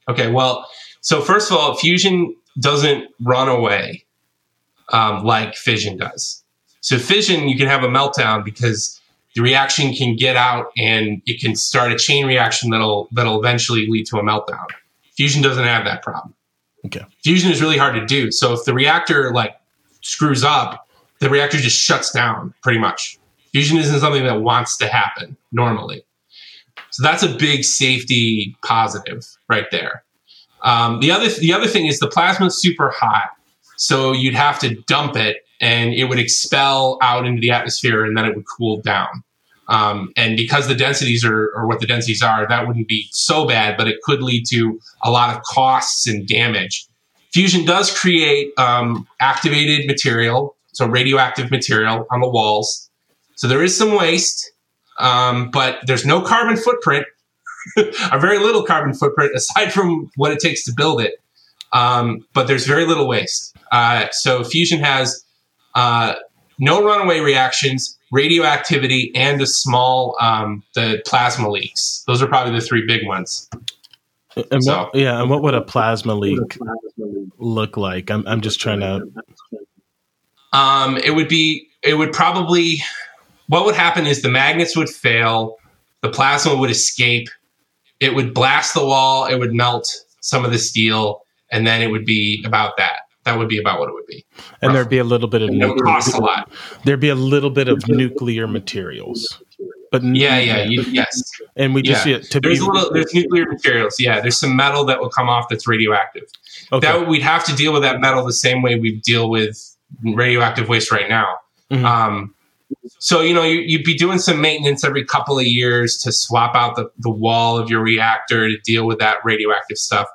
Okay. Well, so first of all, fusion doesn't run away um, like fission does. So fission, you can have a meltdown because the reaction can get out and it can start a chain reaction that'll that'll eventually lead to a meltdown. Fusion doesn't have that problem. Okay. Fusion is really hard to do. So if the reactor like screws up, the reactor just shuts down pretty much. Fusion isn't something that wants to happen normally. So that's a big safety positive right there. Um, the other the other thing is the plasma is super hot, so you'd have to dump it, and it would expel out into the atmosphere, and then it would cool down. Um, and because the densities are, or what the densities are, that wouldn't be so bad, but it could lead to a lot of costs and damage. Fusion does create um, activated material, so radioactive material on the walls. So there is some waste, um, but there's no carbon footprint, (laughs) a very little carbon footprint aside from what it takes to build it. Um, but there's very little waste. Uh, so Fusion has uh, no runaway reactions, radioactivity, and a small um, the plasma leaks. Those are probably the three big ones. And so, what, yeah, and what would a plasma leak look like? I'm, I'm just trying to. Um, it would be. It would probably. What would happen is the magnets would fail, the plasma would escape, it would blast the wall, it would melt some of the steel, and then it would be about that that would be about what it would be. And there'd be a little bit of it would cost a lot. There'd be a little bit of nuclear materials. But yeah, yeah, you, yes. And we just yeah. to there's be a little there's nuclear materials. Yeah, there's some metal that will come off that's radioactive. Okay. That we'd have to deal with that metal the same way we deal with radioactive waste right now. Mm-hmm. Um, so you know you, would be doing some maintenance every couple of years to swap out the, the wall of your reactor to deal with that radioactive stuff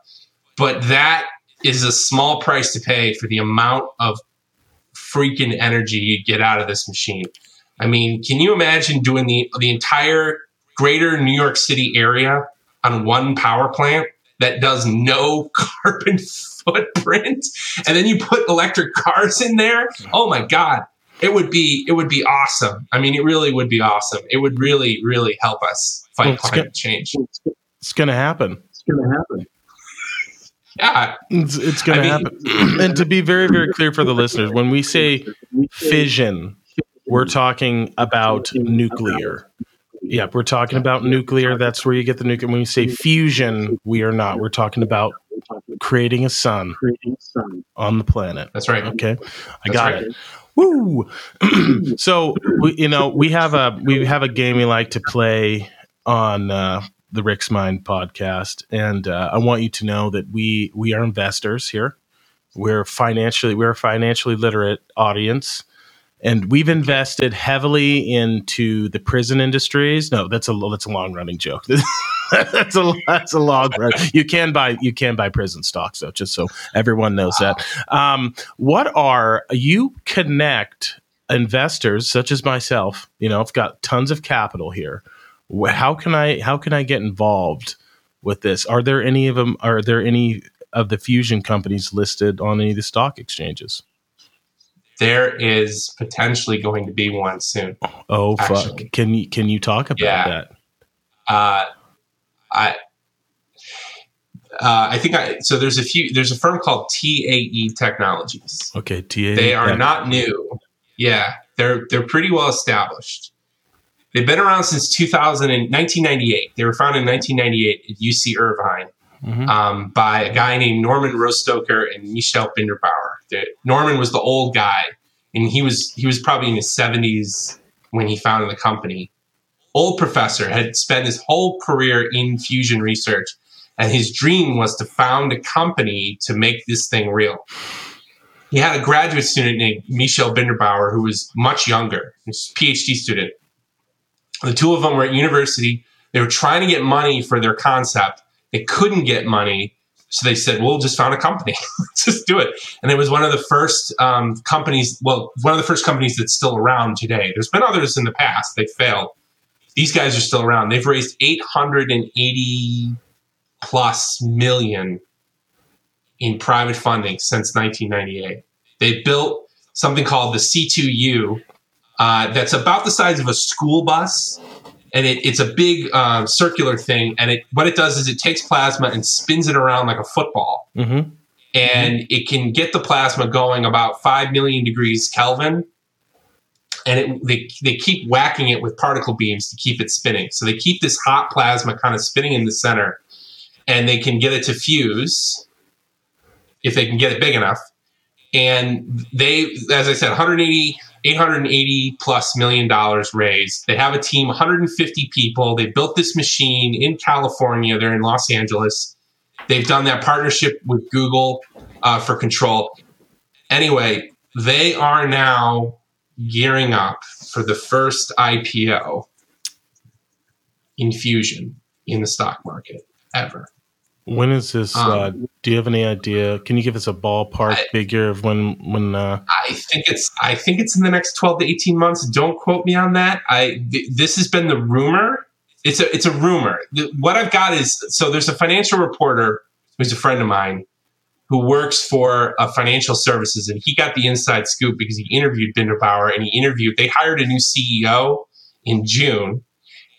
but that is a small price to pay for the amount of freaking energy you get out of this machine. I mean, can you imagine doing the the entire greater New York City area on one power plant that does no (laughs) carbon footprint and then you put electric cars in there? Oh my god. It would be it would be awesome. I mean, it really would be awesome. It would really really help us fight well, climate gonna, change. It's going to happen. It's going to happen. Yeah, it's, it's going to happen. (clears throat) and to be very, very clear for the listeners, when we say fission, we're talking about nuclear. Yeah, we're talking about nuclear. That's where you get the nuclear. When we say fusion, we are not. We're talking about creating a sun on the planet. That's right. Okay, I got right. it. Woo! (clears throat) so we, you know, we have a we have a game we like to play on uh, the Rick's Mind podcast, and uh, I want you to know that we we are investors here. We're financially we're a financially literate audience, and we've invested heavily into the prison industries. No, that's a that's a long running joke. (laughs) that's a that's a long run. You can buy you can buy prison stocks though, just so everyone knows wow. that. Um, what are you connect investors such as myself? You know, I've got tons of capital here how can I how can I get involved with this? Are there any of them? Are there any of the fusion companies listed on any of the stock exchanges? There is potentially going to be one soon. Oh fuck! Can you can you talk about yeah. that? Uh, I uh, I think I so there's a few there's a firm called TAE Technologies. Okay, TAE. They are not new. Yeah, they're they're pretty well established. They've been around since 2000 and 1998. They were founded in 1998 at UC Irvine mm-hmm. um, by a guy named Norman Rostoker and Michel Binderbauer. The, Norman was the old guy, and he was he was probably in his 70s when he founded the company. Old professor had spent his whole career in fusion research, and his dream was to found a company to make this thing real. He had a graduate student named Michel Binderbauer who was much younger, a PhD student the two of them were at university. They were trying to get money for their concept. They couldn't get money. So they said, we'll just found a company. (laughs) Just do it. And it was one of the first um, companies, well, one of the first companies that's still around today. There's been others in the past. They failed. These guys are still around. They've raised 880 plus million in private funding since 1998. They built something called the C-2U, uh, that's about the size of a school bus. And it, it's a big uh, circular thing. And it, what it does is it takes plasma and spins it around like a football. Mm-hmm. And it can get the plasma going about 5 million degrees Kelvin. and it, they they keep whacking it with particle beams to keep it spinning. So they keep this hot plasma kind of spinning in the center, and they can get it to fuse if they can get it big enough. And they, as I said, 180, 880 plus million dollars raised. They have a team, 150 people. They built this machine in California. They're in Los Angeles. They've done that partnership with Google uh, for control. Anyway, they are now gearing up for the first IPO infusion in the stock market ever. When is this? Um, uh, do you have any idea? Can you give us a ballpark I, figure of when? When uh, I think it's I think it's in the next twelve to eighteen months. Don't quote me on that. I th- this has been the rumor. It's a it's a rumor. The, what I've got is so there's a financial reporter who's a friend of mine who works for a financial services, and he got the inside scoop because he interviewed Binderbauer and he interviewed. They hired a new CEO in June,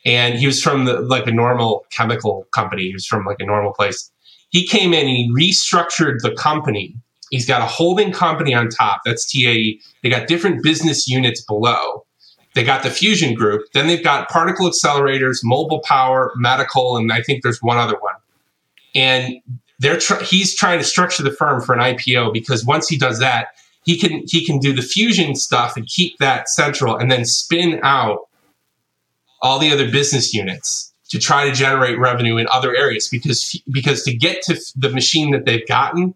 and he was from the, like a normal chemical company. He was from like a normal place. He came in and he restructured the company. He's got a holding company on top. That's TAE. They got different business units below. They got the fusion group. Then they've got particle accelerators, mobile power, medical, and I think there's one other one. And they're tr- he's trying to structure the firm for an IPO because once he does that, he can he can do the fusion stuff and keep that central, and then spin out all the other business units to try to generate revenue in other areas because because to get to the machine that they've gotten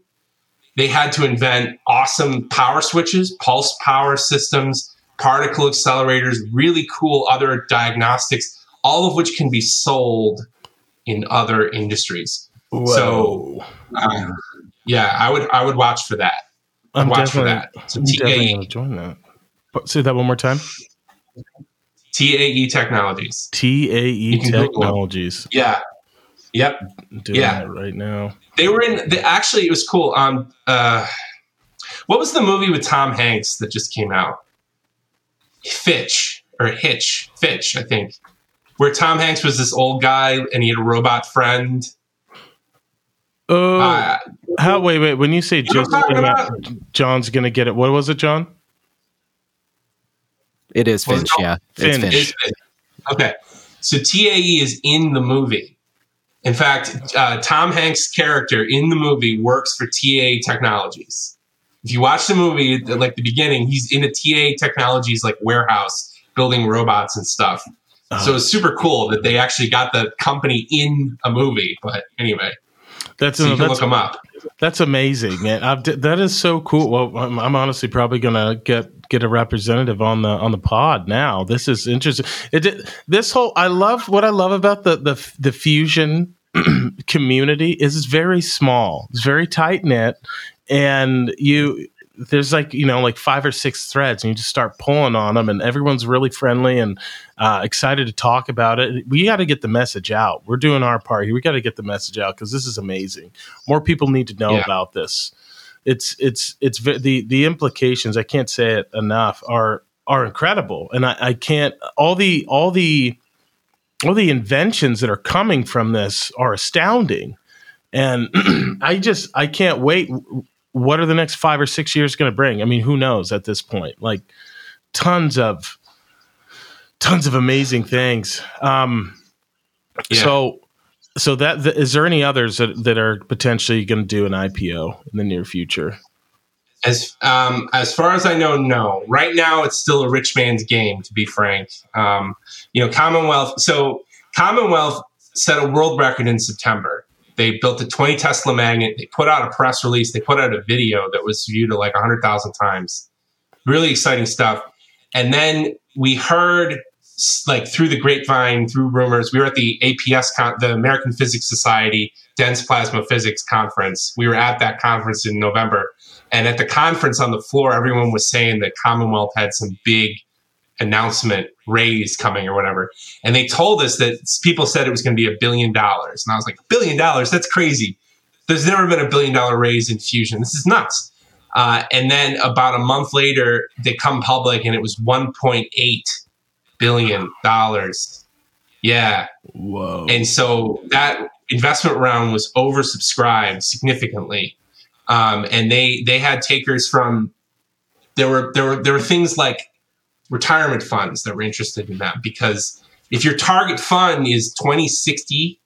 they had to invent awesome power switches pulse power systems particle accelerators really cool other diagnostics all of which can be sold in other industries. Whoa. so uh, yeah i would i would watch for that. I'd I'm watch for that. So join that. Say that one more time TAE Technologies. TAE Technologies. Yeah. Yep. Doing yeah. right now. They were in. The, actually, it was cool. Um. Uh, what was the movie with Tom Hanks that just came out? Fitch or Hitch? Fitch, I think. Where Tom Hanks was this old guy and he had a robot friend. Oh, uh, how? Wait, wait. When you say just John's gonna get it, what was it, John? It is Finch, yeah. Finch. Finch. Okay. So TAE is in the movie. In fact, uh, Tom Hanks' character in the movie works for TAE Technologies. If you watch the movie, like the beginning, he's in a TAE Technologies like warehouse building robots and stuff. Uh-huh. So it's super cool that they actually got the company in a movie. But anyway, that's so you can look them up. That's amazing, that is so cool. Well, I'm, I'm honestly probably gonna get get a representative on the on the pod now. This is interesting. It this whole I love what I love about the the the fusion (clears throat) community is it's very small. It's very tight knit, and you there's like you know like five or six threads and you just start pulling on them and everyone's really friendly and uh, excited to talk about it we got to get the message out we're doing our part here we got to get the message out because this is amazing more people need to know yeah. about this it's it's it's the the implications. I can't say it enough. Are are incredible, and I, I can't all the all the all the inventions that are coming from this are astounding, and (clears throat) I just I can't wait. What are the next five or six years going to bring? I mean, who knows at this point? Like tons of tons of amazing things. Um, yeah. So so that is there any others that, that are potentially going to do an IPO in the near future? As um, as far as I know, no. Right now, it's still a rich man's game. To be frank, um, you know, Commonwealth. So Commonwealth set a world record in September. They built a 20 Tesla magnet. They put out a press release. They put out a video that was viewed like 100,000 times. Really exciting stuff. And then we heard like through the grapevine, through rumors. We were at the APS, con- the American Physics Society Dense Plasma Physics Conference. We were at that conference in November. And at the conference on the floor, everyone was saying that Commonwealth had some big announcement raise coming or whatever. And they told us that people said it was going to be a billion dollars. And I was like, billion dollars? That's crazy. There's never been a billion dollar raise in fusion. This is nuts. Uh, and then about a month later, they come public and it was 1.8 billion dollars. Yeah. Whoa. And so that investment round was oversubscribed significantly. Um, and they they had takers from there were there were there were things like retirement funds that were interested in that because if your target fund is 2060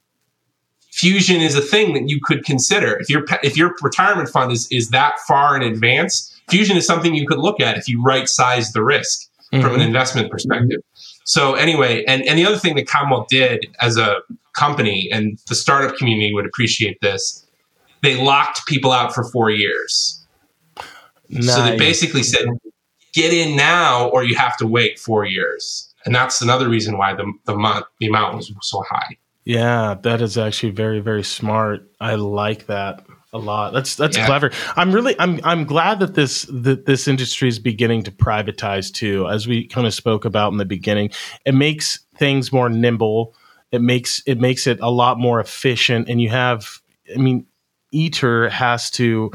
fusion is a thing that you could consider if your if your retirement fund is is that far in advance fusion is something you could look at if you right size the risk mm-hmm. from an mm-hmm. investment perspective so anyway and and the other thing that commonwealth did as a company and the startup community would appreciate this they locked people out for four years nice. so they basically said get in now or you have to wait four years and that's another reason why the the, month, the amount was so high yeah, that is actually very very smart. I like that a lot. That's that's yeah. clever. I'm really I'm I'm glad that this that this industry is beginning to privatize too. As we kind of spoke about in the beginning, it makes things more nimble. It makes it makes it a lot more efficient, and you have. I mean, ITER has to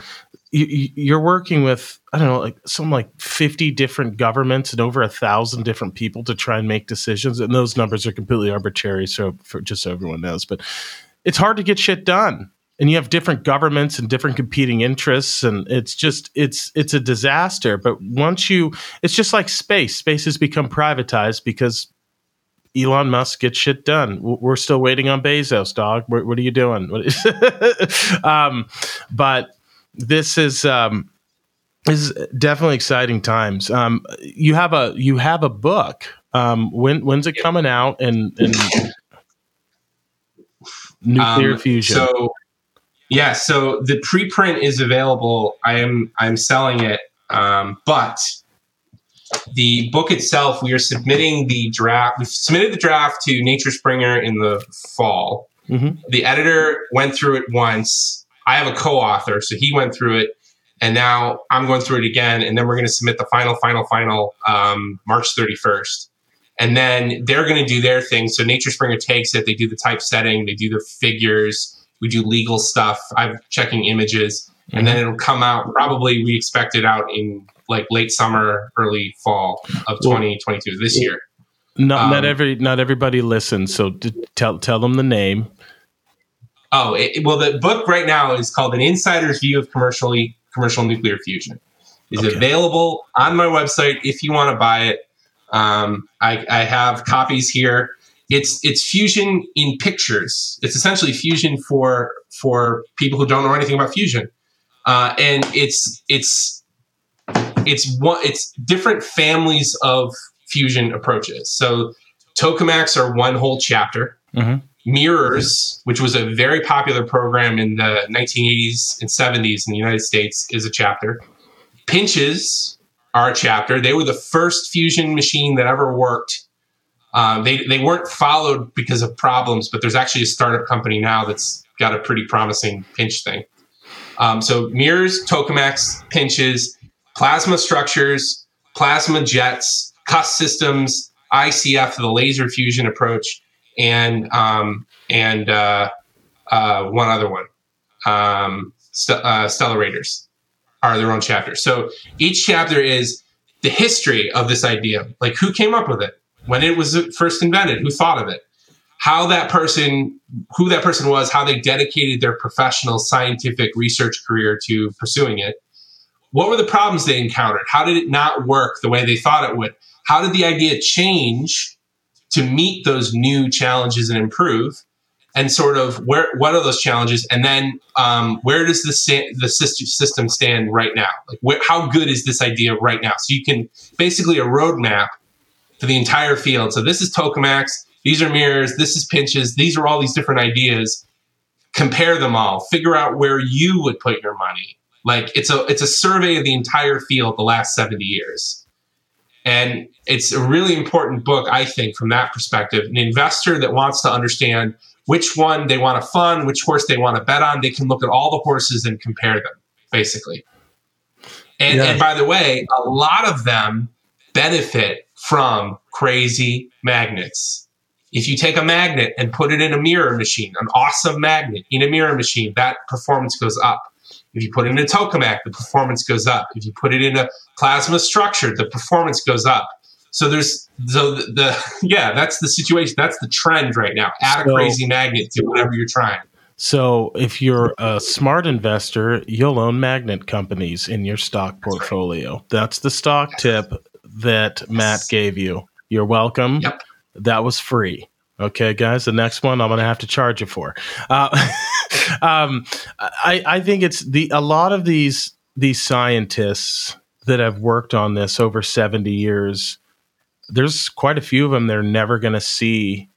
you, are working with I don't know like some like 50 different governments and over a thousand different people to try and make decisions and those numbers are completely arbitrary so for just so everyone knows but it's hard to get shit done and you have different governments and different competing interests and it's just it's it's a disaster but once you it's just like space space has become privatized because Elon Musk gets shit done. We're still waiting on Bezos, dog. What, what are you doing? (laughs) um, but this is um, is definitely exciting times. Um, you have a you have a book. Um, when when's it coming out? And, and nuclear um, fusion. So yeah, so the preprint is available. I am I'm selling it, um, but the book itself, we are submitting the draft. We've submitted the draft to Nature Springer in the fall. Mm-hmm. The editor went through it once I have a co-author, so he went through it, and now I'm going through it again, and then we're going to submit the final, final, final um, March 31st, and then they're going to do their thing. So Nature Springer takes it, they do the typesetting, they do the figures, we do legal stuff. I'm checking images, mm-hmm. and then it'll come out. Probably we expect it out in like late summer, early fall of 2022 this year. Not, um, not every not everybody listens, so tell tell them the name. Oh, it, well, the book right now is called An Insider's View of Commercially Commercial Nuclear Fusion. Is okay. available on my website if you want to buy it. Um, I, I have copies here. It's it's fusion in pictures. It's essentially fusion for for people who don't know anything about fusion, uh, and it's it's it's one it's different families of fusion approaches. So tokamaks are one whole chapter. Mm-hmm. Mirrors, which was a very popular program in the 1980s and 70s in the United States, is a chapter. Pinches are a chapter. They were the first fusion machine that ever worked. Um, they, they weren't followed because of problems, but there's actually a startup company now that's got a pretty promising pinch thing. Um, so mirrors, tokamaks, pinches, plasma structures, plasma jets, cusp systems, ICF, the laser fusion approach, and um, and uh, uh, one other one, um, st- uh, are their own chapters. So each chapter is the history of this idea, like who came up with it, when it was first invented, who thought of it, how that person, who that person was, how they dedicated their professional scientific research career to pursuing it. What were the problems they encountered? How did it not work the way they thought it would? How did the idea change to meet those new challenges and improve and sort of where what are those challenges? And then um, where does the, the system stand right now? Like where, how good is this idea right now? So you can basically a roadmap for the entire field. So this is tokamaks these are mirrors this is pinches these are all these different ideas. Compare them all. Figure out where you would put your money. Like it's a it's a survey of the entire field the last 70 years and it's a really important book, I think, from that perspective. An investor that wants to understand which one they want to fund, which horse they want to bet on, they can look at all the horses and compare them, basically. And, yeah. and by the way, a lot of them benefit from crazy magnets. If you take a magnet and put it in a mirror machine, an awesome magnet in a mirror machine, that performance goes up. If you put it in a tokamak, the performance goes up. If you put it in a plasma structure, the performance goes up. So there's so the, the (laughs) yeah, that's the situation. That's the trend right now. Add so, a crazy magnet to whatever you're trying. So if you're a smart investor, you'll own magnet companies in your stock portfolio. That's the stock tip. that Matt gave you. You're welcome. Yep. That was free. Okay, guys. The next one I'm going to have to charge you for. Uh, (laughs) um, I, I think it's the a lot of these these scientists that have worked on this over 70 years. There's quite a few of them they're never going to see.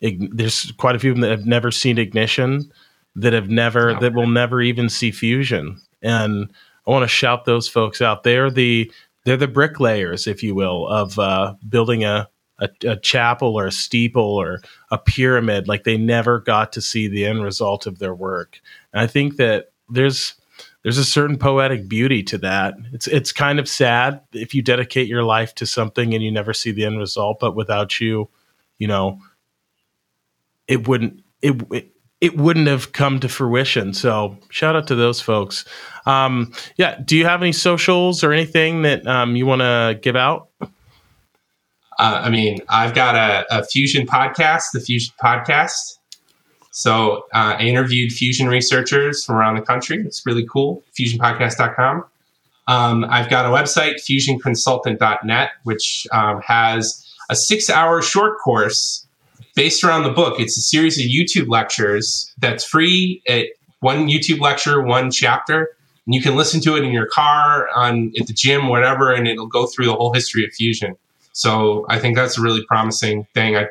There's quite a few of them that have never seen ignition, that have never that will never even see fusion. And I want to shout those folks out. They're the they're the bricklayers, if you will, of uh, building a a, a, chapel or a steeple or a pyramid. Like they never got to see the end result of their work. And I think that there's there's a certain poetic beauty to that. It's it's kind of sad if you dedicate your life to something and you never see the end result, but without you, you know, it wouldn't it, it it wouldn't have come to fruition. So shout out to those folks. Um, yeah. Do you have any socials or anything that um, you want to give out? Uh, I mean, I've got a, a, Fusion podcast, the Fusion Podcast. So uh, I interviewed fusion researchers from around the country. It's really cool. FusionPodcast.com. Um, I've got a website, fusionconsultant.net, which um, has a six hour short course based around the book. It's a series of YouTube lectures that's free at one YouTube lecture, one chapter. And you can listen to it in your car, on at the gym, whatever, and it'll go through the whole history of fusion. So I think that's a really promising thing. I,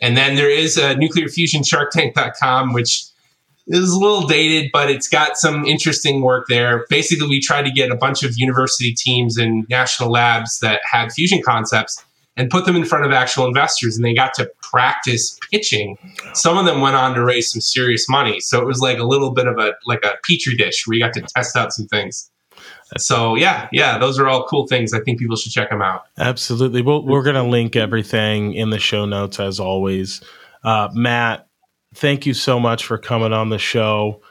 and then there is a nuclear fusion sharktank.com, which is a little dated, but it's got some interesting work there. Basically, we tried to get a bunch of university teams and national labs that had fusion concepts and put them in front of actual investors and they got to practice pitching. Some of them went on to raise some serious money. So it was like a little bit of a like a petri dish where you got to test out some things so yeah, yeah, those are all cool things. I think people should check them out. Absolutely. Well, we're going to link everything in the show notes as always. Uh, Matt, thank you so much for coming on the show.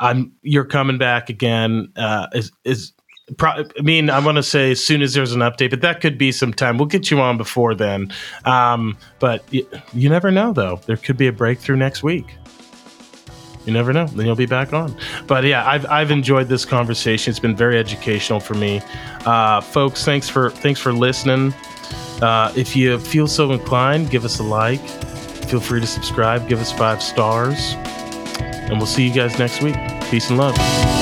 I'm you're coming back again. Uh, is is pro- I mean, I want to say as soon as there's an update, but that could be some time. We'll get you on before then. Um, but y- you never know, though. There could be a breakthrough next week you never know. Then you'll be back on. But yeah, I've, I've enjoyed this conversation. It's been very educational for me, uh, folks. Thanks for thanks for listening. Uh, if you feel so inclined, give us a like. Feel free to subscribe. Give us five stars, and we'll see you guys next week. Peace and love.